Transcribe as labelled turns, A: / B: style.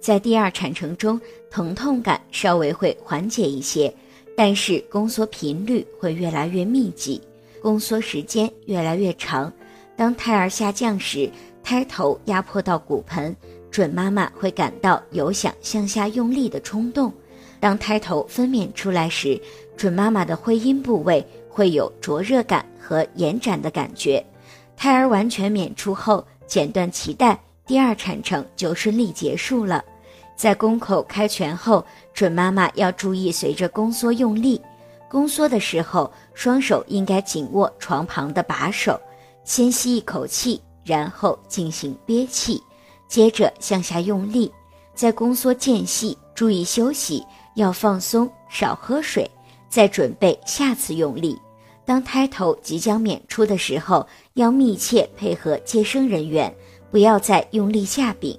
A: 在第二产程中，疼痛感稍微会缓解一些，但是宫缩频率会越来越密集，宫缩时间越来越长。当胎儿下降时，胎头压迫到骨盆，准妈妈会感到有想向下用力的冲动。当胎头分娩出来时，准妈妈的会阴部位会有灼热感和延展的感觉。胎儿完全娩出后，剪断脐带，第二产程就顺利结束了。在宫口开全后，准妈妈要注意随着宫缩用力。宫缩的时候，双手应该紧握床旁的把手，先吸一口气，然后进行憋气，接着向下用力。在宫缩间隙，注意休息，要放松，少喝水，再准备下次用力。当胎头即将娩出的时候，要密切配合接生人员，不要再用力下柄，